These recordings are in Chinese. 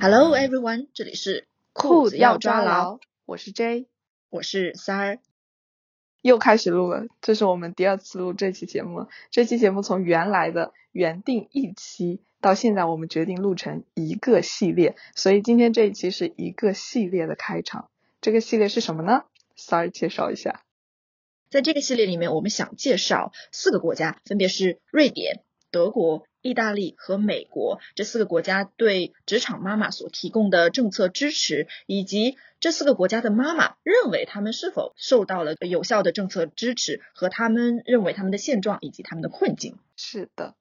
Hello everyone，这里是裤子要抓牢，我是 J，我是三儿，又开始录了，这是我们第二次录这期节目了。这期节目从原来的原定一期，到现在我们决定录成一个系列，所以今天这一期是一个系列的开场。这个系列是什么呢？三儿介绍一下。在这个系列里面，我们想介绍四个国家，分别是瑞典、德国。意大利和美国这四个国家对职场妈妈所提供的政策支持，以及这四个国家的妈妈认为他们是否受到了有效的政策支持，和他们认为他们的现状以及他们的困境。是的，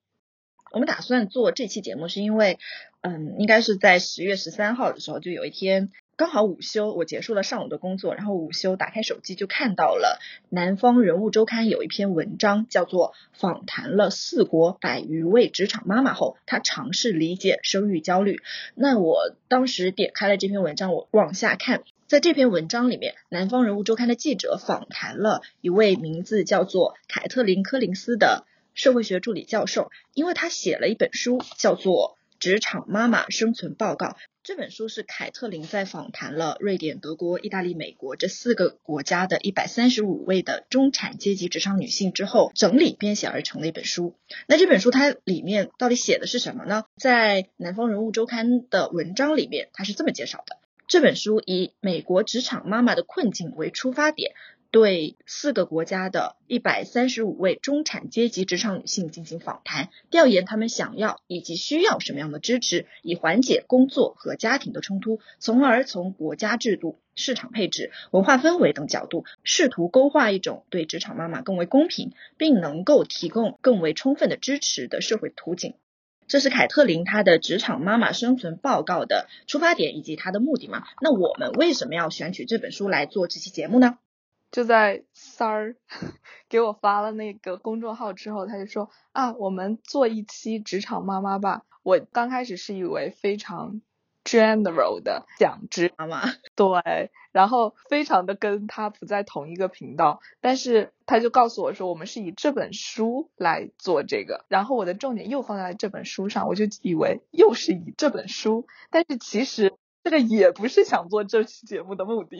我们打算做这期节目，是因为，嗯，应该是在十月十三号的时候，就有一天。刚好午休，我结束了上午的工作，然后午休打开手机就看到了《南方人物周刊》有一篇文章，叫做《访谈了四国百余位职场妈妈后，她尝试理解生育焦虑》。那我当时点开了这篇文章，我往下看，在这篇文章里面，《南方人物周刊》的记者访谈了一位名字叫做凯特琳·柯林斯的社会学助理教授，因为他写了一本书，叫做《职场妈妈生存报告》。这本书是凯特琳在访谈了瑞典、德国、意大利、美国这四个国家的一百三十五位的中产阶级职场女性之后整理编写而成的一本书。那这本书它里面到底写的是什么呢？在《南方人物周刊》的文章里面，它是这么介绍的：这本书以美国职场妈妈的困境为出发点。对四个国家的一百三十五位中产阶级职场女性进行访谈，调研她们想要以及需要什么样的支持，以缓解工作和家庭的冲突，从而从国家制度、市场配置、文化氛围等角度，试图勾画一种对职场妈妈更为公平，并能够提供更为充分的支持的社会图景。这是凯特琳她的职场妈妈生存报告的出发点以及她的目的嘛？那我们为什么要选取这本书来做这期节目呢？就在三儿 给我发了那个公众号之后，他就说啊，我们做一期职场妈妈吧。我刚开始是以为非常 general 的讲职妈妈，对，然后非常的跟他不在同一个频道。但是他就告诉我说，我们是以这本书来做这个，然后我的重点又放在这本书上，我就以为又是以这本书，但是其实。这个也不是想做这期节目的目的，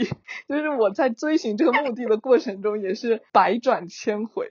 就是我在追寻这个目的的过程中也是百转千回，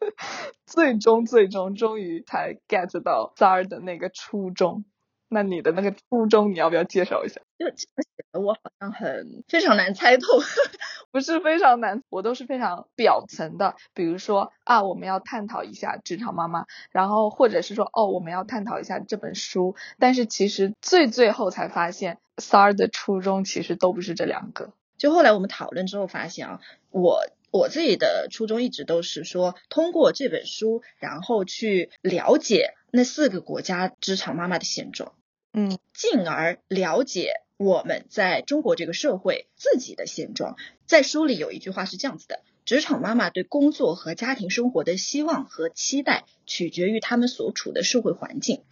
最终最终终于才 get 到三儿的那个初衷。那你的那个初衷，你要不要介绍一下？就写的我好像很非常难猜透，不是非常难，我都是非常表层的。比如说啊，我们要探讨一下职场妈妈，然后或者是说哦，我们要探讨一下这本书。但是其实最最后才发现，三儿的初衷其实都不是这两个。就后来我们讨论之后发现啊，我我自己的初衷一直都是说，通过这本书，然后去了解那四个国家职场妈妈的现状。嗯，进而了解我们在中国这个社会自己的现状。在书里有一句话是这样子的：职场妈妈对工作和家庭生活的希望和期待，取决于他们所处的社会环境。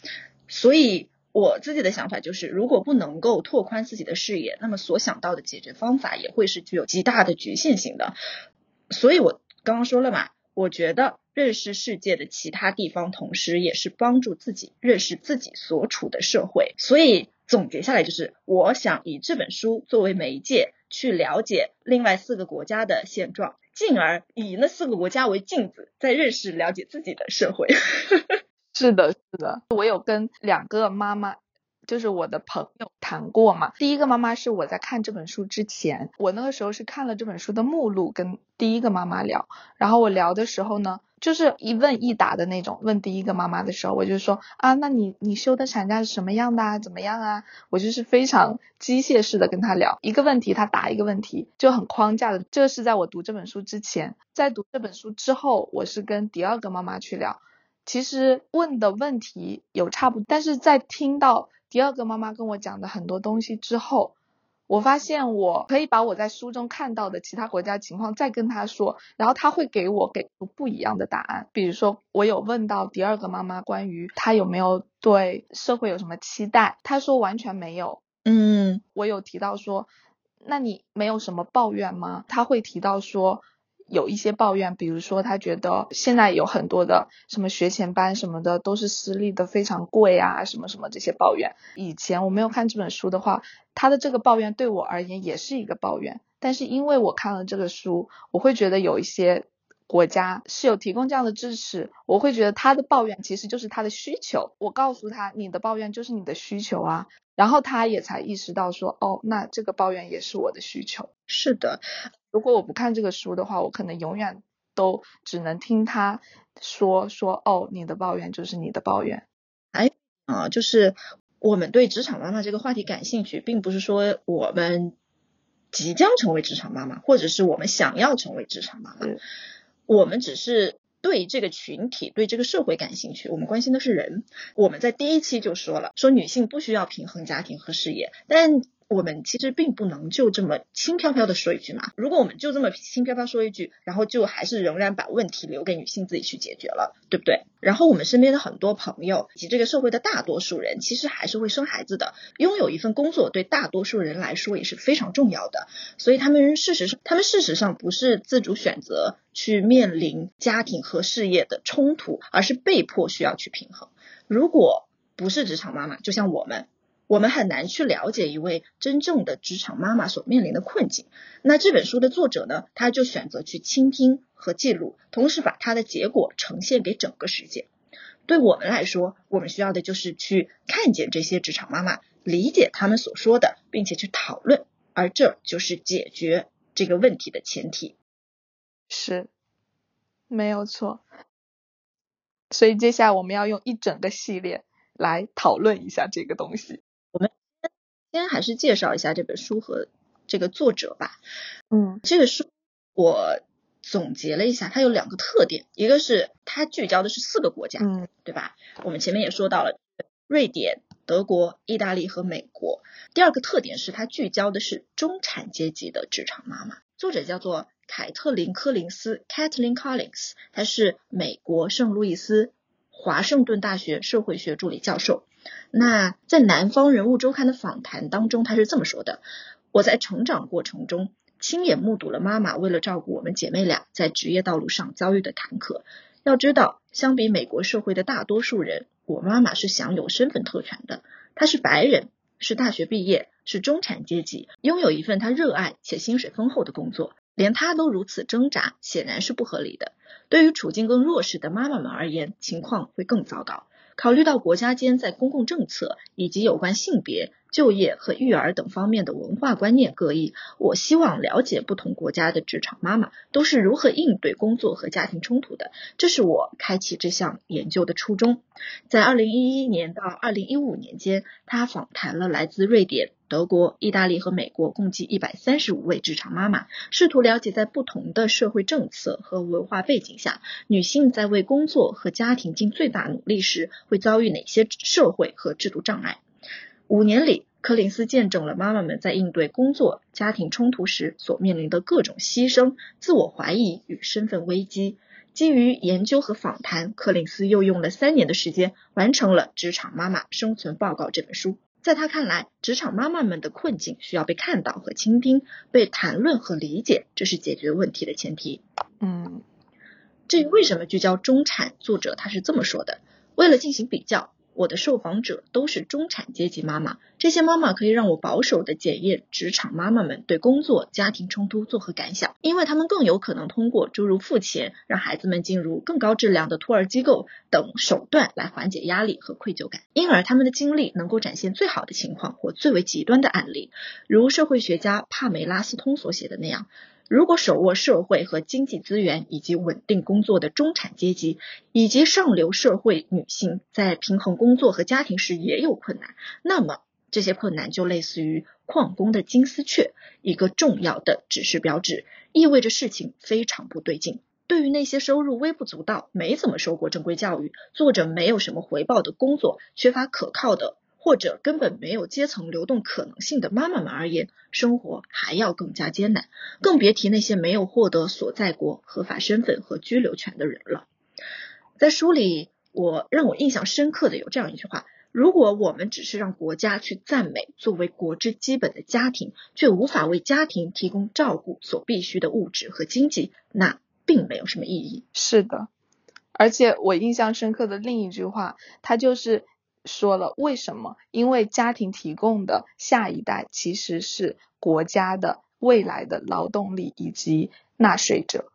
所以我自己的想法就是，如果不能够拓宽自己的视野，那么所想到的解决方法也会是具有极大的局限性的。所以我刚刚说了嘛，我觉得。认识世界的其他地方，同时也是帮助自己认识自己所处的社会。所以总结下来就是，我想以这本书作为媒介，去了解另外四个国家的现状，进而以那四个国家为镜子，再认识了解自己的社会。是的，是的，我有跟两个妈妈。就是我的朋友谈过嘛，第一个妈妈是我在看这本书之前，我那个时候是看了这本书的目录跟第一个妈妈聊，然后我聊的时候呢，就是一问一答的那种，问第一个妈妈的时候，我就说啊，那你你休的产假是什么样的啊，怎么样啊？我就是非常机械式的跟他聊，一个问题他答一个问题，就很框架的。这是在我读这本书之前，在读这本书之后，我是跟第二个妈妈去聊，其实问的问题有差不，但是在听到。第二个妈妈跟我讲的很多东西之后，我发现我可以把我在书中看到的其他国家情况再跟她说，然后她会给我给出不一样的答案。比如说，我有问到第二个妈妈关于她有没有对社会有什么期待，她说完全没有。嗯，我有提到说，那你没有什么抱怨吗？她会提到说。有一些抱怨，比如说他觉得现在有很多的什么学前班什么的都是私立的，非常贵啊，什么什么这些抱怨。以前我没有看这本书的话，他的这个抱怨对我而言也是一个抱怨。但是因为我看了这个书，我会觉得有一些国家是有提供这样的支持，我会觉得他的抱怨其实就是他的需求。我告诉他，你的抱怨就是你的需求啊，然后他也才意识到说，哦，那这个抱怨也是我的需求。是的。如果我不看这个书的话，我可能永远都只能听他说说哦，你的抱怨就是你的抱怨。哎啊，就是我们对职场妈妈这个话题感兴趣，并不是说我们即将成为职场妈妈，或者是我们想要成为职场妈妈。我们只是对这个群体、对这个社会感兴趣。我们关心的是人。我们在第一期就说了，说女性不需要平衡家庭和事业，但。我们其实并不能就这么轻飘飘的说一句嘛。如果我们就这么轻飘飘说一句，然后就还是仍然把问题留给女性自己去解决了，对不对？然后我们身边的很多朋友以及这个社会的大多数人，其实还是会生孩子的。拥有一份工作对大多数人来说也是非常重要的。所以他们事实上，他们事实上不是自主选择去面临家庭和事业的冲突，而是被迫需要去平衡。如果不是职场妈妈，就像我们。我们很难去了解一位真正的职场妈妈所面临的困境。那这本书的作者呢，他就选择去倾听和记录，同时把他的结果呈现给整个世界。对我们来说，我们需要的就是去看见这些职场妈妈，理解他们所说的，并且去讨论，而这就是解决这个问题的前提。是，没有错。所以接下来我们要用一整个系列来讨论一下这个东西。先还是介绍一下这本书和这个作者吧。嗯，这个书我总结了一下，它有两个特点，一个是它聚焦的是四个国家，嗯，对吧？我们前面也说到了瑞典、德国、意大利和美国。第二个特点是它聚焦的是中产阶级的职场妈妈。作者叫做凯特琳·柯林斯 （Kathleen Collins），她是美国圣路易斯华盛顿大学社会学助理教授。那在《南方人物周刊》的访谈当中，他是这么说的：“我在成长过程中亲眼目睹了妈妈为了照顾我们姐妹俩在职业道路上遭遇的坎坷。要知道，相比美国社会的大多数人，我妈妈是享有身份特权的。她是白人，是大学毕业，是中产阶级，拥有一份她热爱且薪水丰厚的工作。连她都如此挣扎，显然是不合理的。对于处境更弱势的妈妈们而言，情况会更糟糕。”考虑到国家间在公共政策以及有关性别、就业和育儿等方面的文化观念各异，我希望了解不同国家的职场妈妈都是如何应对工作和家庭冲突的。这是我开启这项研究的初衷。在二零一一年到二零一五年间，他访谈了来自瑞典。德国、意大利和美国共计一百三十五位职场妈妈，试图了解在不同的社会政策和文化背景下，女性在为工作和家庭尽最大努力时，会遭遇哪些社会和制度障碍。五年里，柯林斯见证了妈妈们在应对工作、家庭冲突时所面临的各种牺牲、自我怀疑与身份危机。基于研究和访谈，柯林斯又用了三年的时间完成了《职场妈妈生存报告》这本书。在他看来，职场妈妈们的困境需要被看到和倾听，被谈论和理解，这是解决问题的前提。嗯，至于为什么聚焦中产，作者他是这么说的：为了进行比较。我的受访者都是中产阶级妈妈，这些妈妈可以让我保守的检验职场妈妈们对工作、家庭冲突作何感想，因为他们更有可能通过诸如付钱让孩子们进入更高质量的托儿机构等手段来缓解压力和愧疚感，因而他们的经历能够展现最好的情况或最为极端的案例，如社会学家帕梅拉斯通所写的那样。如果手握社会和经济资源以及稳定工作的中产阶级，以及上流社会女性在平衡工作和家庭时也有困难，那么这些困难就类似于矿工的金丝雀，一个重要的指示标志，意味着事情非常不对劲。对于那些收入微不足道、没怎么受过正规教育、做着没有什么回报的工作、缺乏可靠的。或者根本没有阶层流动可能性的妈妈们而言，生活还要更加艰难，更别提那些没有获得所在国合法身份和居留权的人了。在书里，我让我印象深刻的有这样一句话：如果我们只是让国家去赞美作为国之基本的家庭，却无法为家庭提供照顾所必需的物质和经济，那并没有什么意义。是的，而且我印象深刻的另一句话，它就是说了为什么？因为家庭提供的下一代其实是国家的未来的劳动力以及纳税者。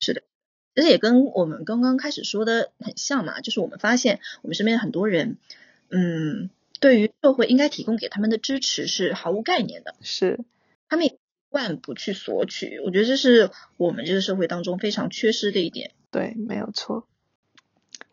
是的。其实也跟我们刚刚开始说的很像嘛，就是我们发现我们身边很多人，嗯，对于社会应该提供给他们的支持是毫无概念的，是他们习惯不去索取，我觉得这是我们这个社会当中非常缺失的一点。对，没有错。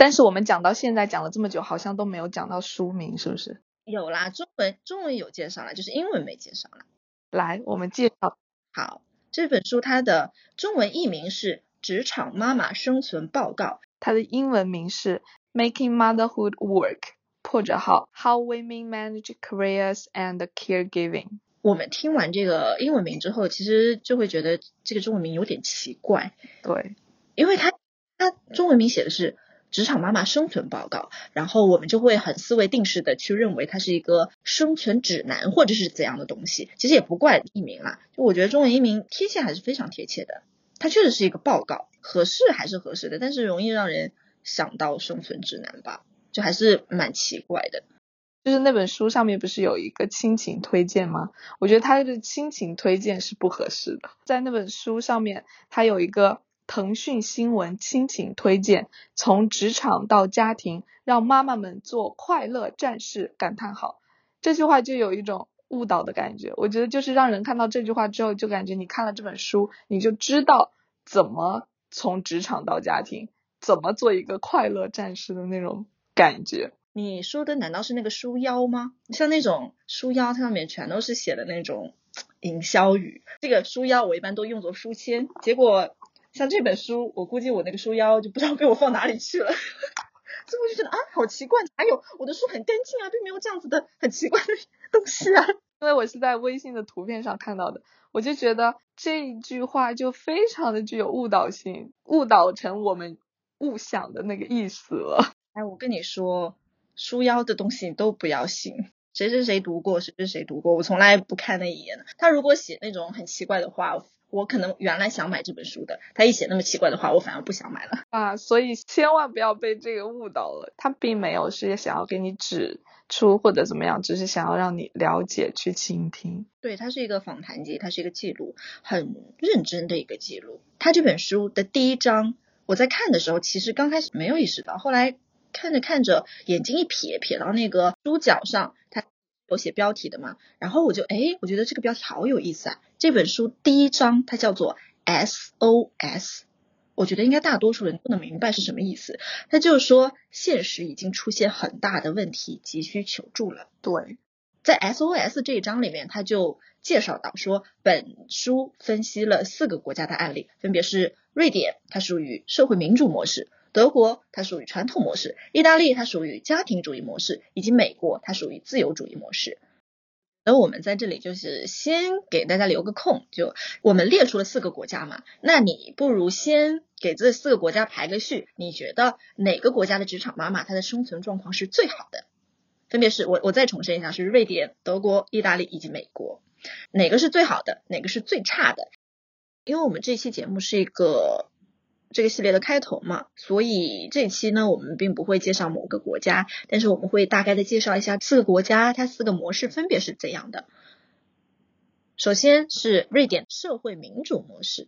但是我们讲到现在讲了这么久，好像都没有讲到书名，是不是？有啦，中文中文有介绍了，就是英文没介绍了。来，我们介绍。好，这本书它的中文译名是。职场妈妈生存报告，它的英文名是 Making Motherhood Work，破折号 How Women Manage Careers and Caregiving。我们听完这个英文名之后，其实就会觉得这个中文名有点奇怪。对，因为它它中文名写的是职场妈妈生存报告，然后我们就会很思维定式的去认为它是一个生存指南或者是怎样的东西。其实也不怪译名啦，就我觉得中文译名贴切还是非常贴切的。它确实是一个报告，合适还是合适的，但是容易让人想到生存指南吧，就还是蛮奇怪的。就是那本书上面不是有一个亲情推荐吗？我觉得它的亲情推荐是不合适的。在那本书上面，它有一个腾讯新闻亲情推荐，从职场到家庭，让妈妈们做快乐战士！感叹号，这句话就有一种。误导的感觉，我觉得就是让人看到这句话之后，就感觉你看了这本书，你就知道怎么从职场到家庭，怎么做一个快乐战士的那种感觉。你说的难道是那个书腰吗？像那种书腰，它上面全都是写的那种营销语。这个书腰我一般都用作书签，结果像这本书，我估计我那个书腰就不知道被我放哪里去了。所以我就觉得啊，好奇怪，哪有我的书很干净啊，并没有这样子的很奇怪的东西啊。因为我是在微信的图片上看到的，我就觉得这句话就非常的具有误导性，误导成我们误想的那个意思了。哎，我跟你说，书腰的东西你都不要信，谁谁谁读过，谁谁谁读过，我从来不看那一页的。他如果写那种很奇怪的话。我可能原来想买这本书的，他一写那么奇怪的话，我反而不想买了 啊！所以千万不要被这个误导了，他并没有是想要给你指出或者怎么样，只是想要让你了解去倾听。对，它是一个访谈集，它是一个记录，很认真的一个记录。他这本书的第一章，我在看的时候，其实刚开始没有意识到，后来看着看着，眼睛一瞥，瞥到那个书角上，他。有写标题的嘛，然后我就哎，我觉得这个标题好有意思啊。这本书第一章它叫做 SOS，我觉得应该大多数人都能明白是什么意思。它就是说现实已经出现很大的问题，急需求助了。对，在 SOS 这一章里面，他就介绍到说，本书分析了四个国家的案例，分别是瑞典，它属于社会民主模式。德国它属于传统模式，意大利它属于家庭主义模式，以及美国它属于自由主义模式。而我们在这里就是先给大家留个空，就我们列出了四个国家嘛，那你不如先给这四个国家排个序，你觉得哪个国家的职场妈妈她的生存状况是最好的？分别是我我再重申一下，是瑞典、德国、意大利以及美国，哪个是最好的，哪个是最差的？因为我们这期节目是一个。这个系列的开头嘛，所以这期呢，我们并不会介绍某个国家，但是我们会大概的介绍一下四个国家，它四个模式分别是怎样的。首先是瑞典社会民主模式，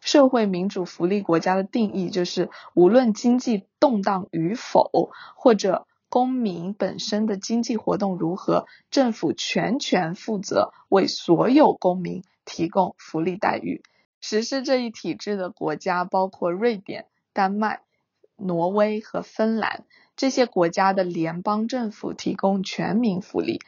社会民主福利国家的定义就是，无论经济动荡与否，或者公民本身的经济活动如何，政府全权负责为所有公民提供福利待遇。实施这一体制的国家包括瑞典、丹麦、挪威和芬兰。这些国家的联邦政府提供全民福利，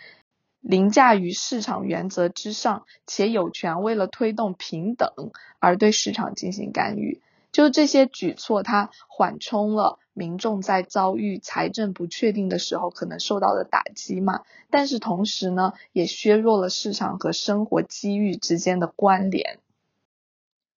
凌驾于市场原则之上，且有权为了推动平等而对市场进行干预。就这些举措，它缓冲了民众在遭遇财政不确定的时候可能受到的打击嘛。但是同时呢，也削弱了市场和生活机遇之间的关联。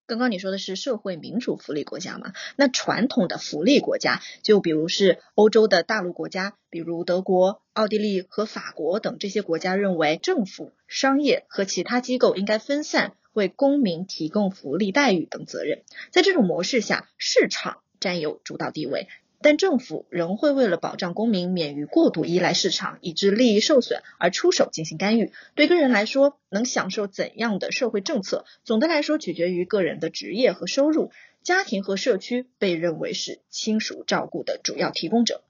刚刚你说的是社会民主福利国家嘛？那传统的福利国家，就比如是欧洲的大陆国家，比如德国、奥地利和法国等这些国家，认为政府、商业和其他机构应该分散为公民提供福利待遇等责任。在这种模式下，市场占有主导地位。但政府仍会为了保障公民免于过度依赖市场，以致利益受损而出手进行干预。对个人来说，能享受怎样的社会政策，总的来说取决于个人的职业和收入。家庭和社区被认为是亲属照顾的主要提供者。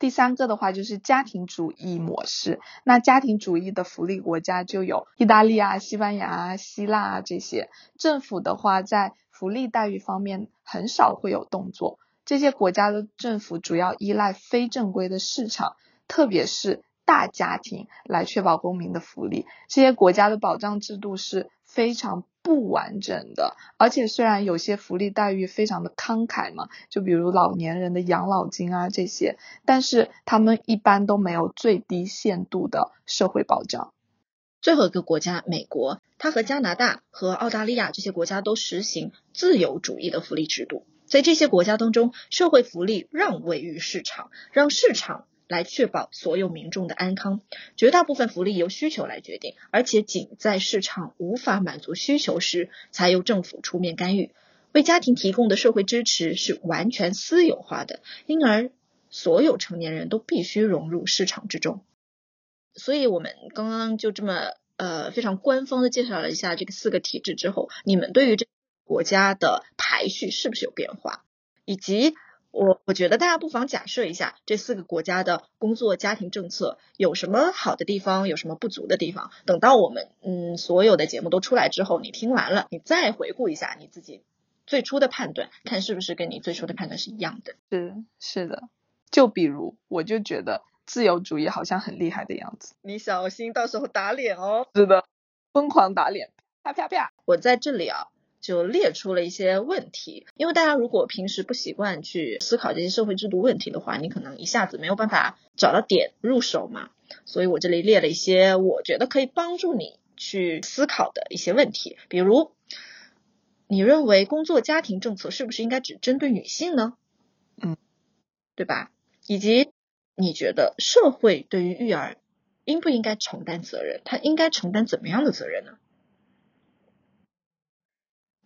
第三个的话就是家庭主义模式。那家庭主义的福利国家就有意大利啊、西班牙啊、希腊啊这些。政府的话在福利待遇方面很少会有动作。这些国家的政府主要依赖非正规的市场，特别是大家庭来确保公民的福利。这些国家的保障制度是非常不完整的，而且虽然有些福利待遇非常的慷慨嘛，就比如老年人的养老金啊这些，但是他们一般都没有最低限度的社会保障。最后一个国家美国，它和加拿大和澳大利亚这些国家都实行自由主义的福利制度。在这些国家当中，社会福利让位于市场，让市场来确保所有民众的安康。绝大部分福利由需求来决定，而且仅在市场无法满足需求时，才由政府出面干预。为家庭提供的社会支持是完全私有化的，因而所有成年人都必须融入市场之中。所以，我们刚刚就这么呃非常官方的介绍了一下这个四个体制之后，你们对于这？国家的排序是不是有变化？以及我我觉得大家不妨假设一下，这四个国家的工作家庭政策有什么好的地方，有什么不足的地方。等到我们嗯所有的节目都出来之后，你听完了，你再回顾一下你自己最初的判断，看是不是跟你最初的判断是一样的。是是的，就比如我就觉得自由主义好像很厉害的样子，你小心到时候打脸哦。是的，疯狂打脸，啪啪啪！我在这里啊。就列出了一些问题，因为大家如果平时不习惯去思考这些社会制度问题的话，你可能一下子没有办法找到点入手嘛。所以我这里列了一些我觉得可以帮助你去思考的一些问题，比如，你认为工作家庭政策是不是应该只针对女性呢？嗯，对吧？以及你觉得社会对于育儿应不应该承担责任？他应该承担怎么样的责任呢？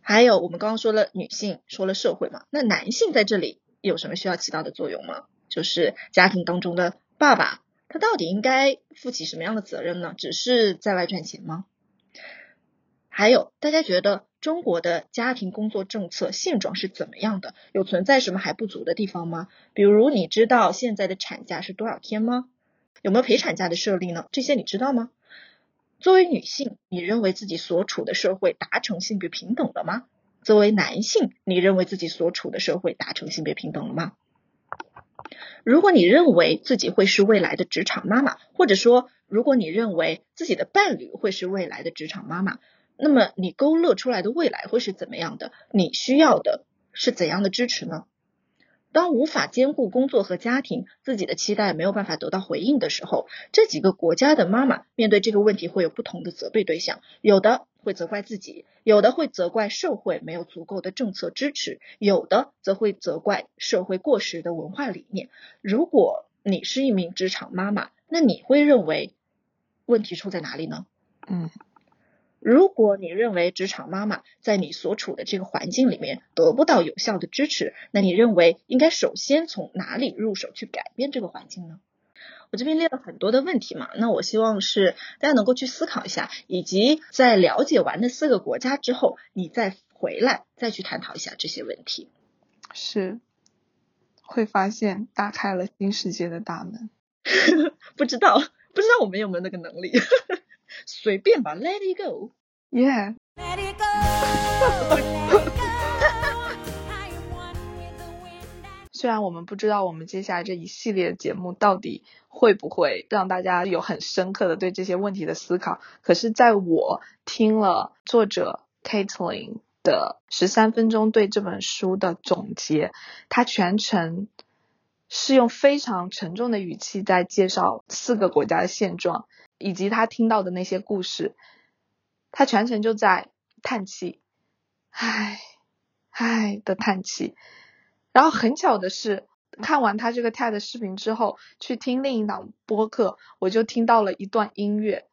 还有，我们刚刚说了女性，说了社会嘛，那男性在这里有什么需要起到的作用吗？就是家庭当中的爸爸，他到底应该负起什么样的责任呢？只是在外赚钱吗？还有，大家觉得中国的家庭工作政策现状是怎么样的？有存在什么还不足的地方吗？比如，你知道现在的产假是多少天吗？有没有陪产假的设立呢？这些你知道吗？作为女性，你认为自己所处的社会达成性别平等了吗？作为男性，你认为自己所处的社会达成性别平等了吗？如果你认为自己会是未来的职场妈妈，或者说如果你认为自己的伴侣会是未来的职场妈妈，那么你勾勒出来的未来会是怎么样的？你需要的是怎样的支持呢？当无法兼顾工作和家庭，自己的期待没有办法得到回应的时候，这几个国家的妈妈面对这个问题会有不同的责备对象。有的会责怪自己，有的会责怪社会没有足够的政策支持，有的则会责怪社会过时的文化理念。如果你是一名职场妈妈，那你会认为问题出在哪里呢？嗯。如果你认为职场妈妈在你所处的这个环境里面得不到有效的支持，那你认为应该首先从哪里入手去改变这个环境呢？我这边列了很多的问题嘛，那我希望是大家能够去思考一下，以及在了解完那四个国家之后，你再回来再去探讨一下这些问题。是，会发现打开了新世界的大门。不知道，不知道我们有没有那个能力。随便吧，Let it go，Yeah。虽然我们不知道我们接下来这一系列节目到底会不会让大家有很深刻的对这些问题的思考，可是在我听了作者 Caitlin 的十三分钟对这本书的总结，他全程是用非常沉重的语气在介绍四个国家的现状，以及他听到的那些故事。他全程就在叹气，唉，唉的叹气。然后很巧的是，看完他这个 TED 视频之后，去听另一档播客，我就听到了一段音乐，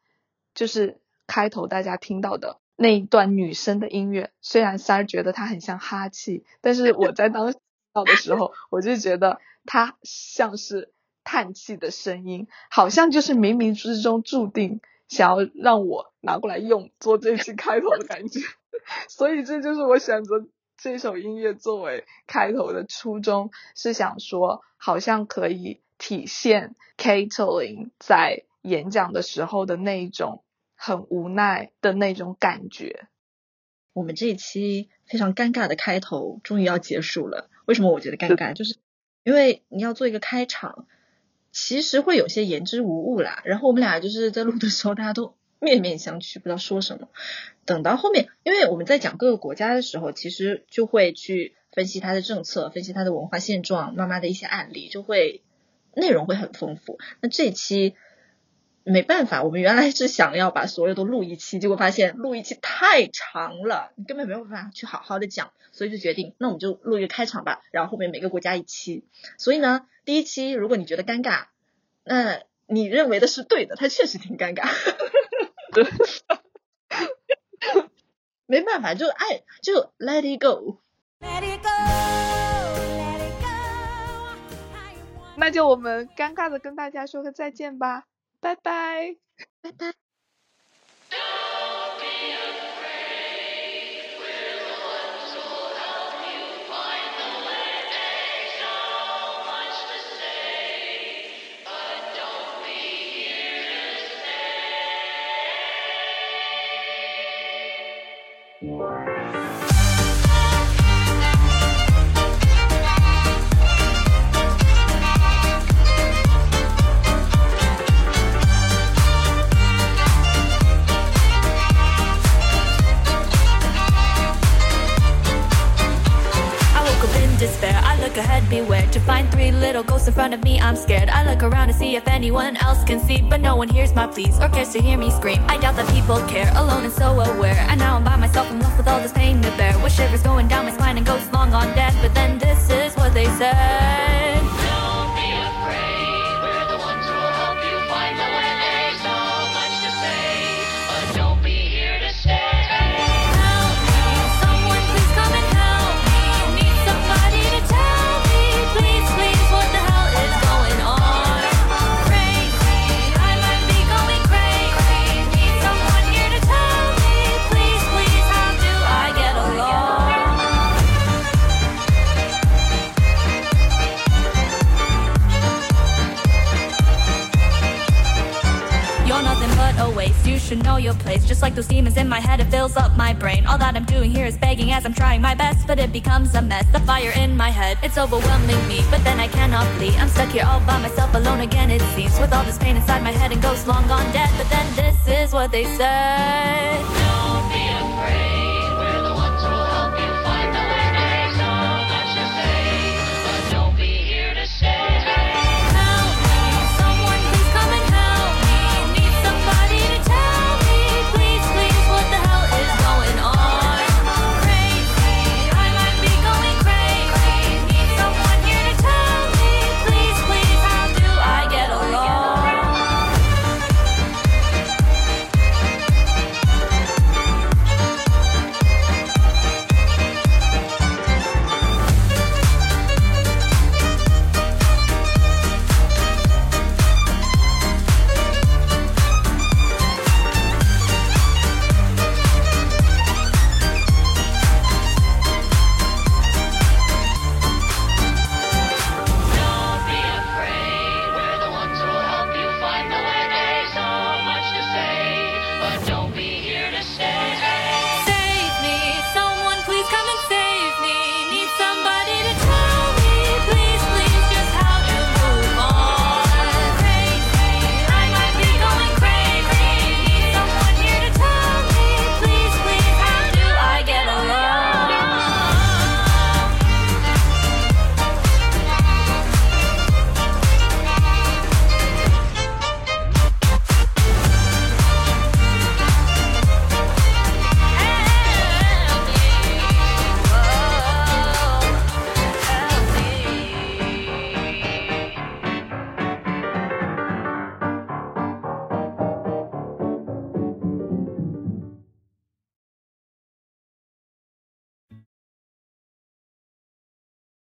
就是开头大家听到的那一段女生的音乐。虽然三儿觉得它很像哈气，但是我在当到的时候，我就觉得它像是叹气的声音，好像就是冥冥之中注定。想要让我拿过来用做这期开头的感觉，所以这就是我选择这首音乐作为开头的初衷，是想说好像可以体现 Katelyn 在演讲的时候的那一种很无奈的那种感觉。我们这一期非常尴尬的开头终于要结束了，为什么我觉得尴尬？就是因为你要做一个开场。其实会有些言之无物啦，然后我们俩就是在录的时候，大家都面面相觑，不知道说什么。等到后面，因为我们在讲各个国家的时候，其实就会去分析它的政策，分析它的文化现状，妈妈的一些案例，就会内容会很丰富。那这期没办法，我们原来是想要把所有都录一期，结果发现录一期太长了，你根本没有办法去好好的讲，所以就决定，那我们就录一个开场吧，然后后面每个国家一期。所以呢。第一期，如果你觉得尴尬，那你认为的是对的，它确实挺尴尬。没办法，就爱就 let it go。那就我们尴尬的跟大家说个再见吧，拜拜，拜拜。Little ghost in front of me, I'm scared. I look around to see if anyone else can see, but no one hears my pleas or cares to hear me scream. I doubt that people care, alone and so aware. And now I'm by myself, I'm left with all this pain to bear. With shivers going down my spine and ghosts long on death, but then this is what they said. Place. Just like those demons in my head, it fills up my brain. All that I'm doing here is begging as I'm trying my best, but it becomes a mess. The fire in my head, it's overwhelming me, but then I cannot flee. I'm stuck here all by myself, alone again, it seems. With all this pain inside my head and ghosts long gone dead, but then this is what they said.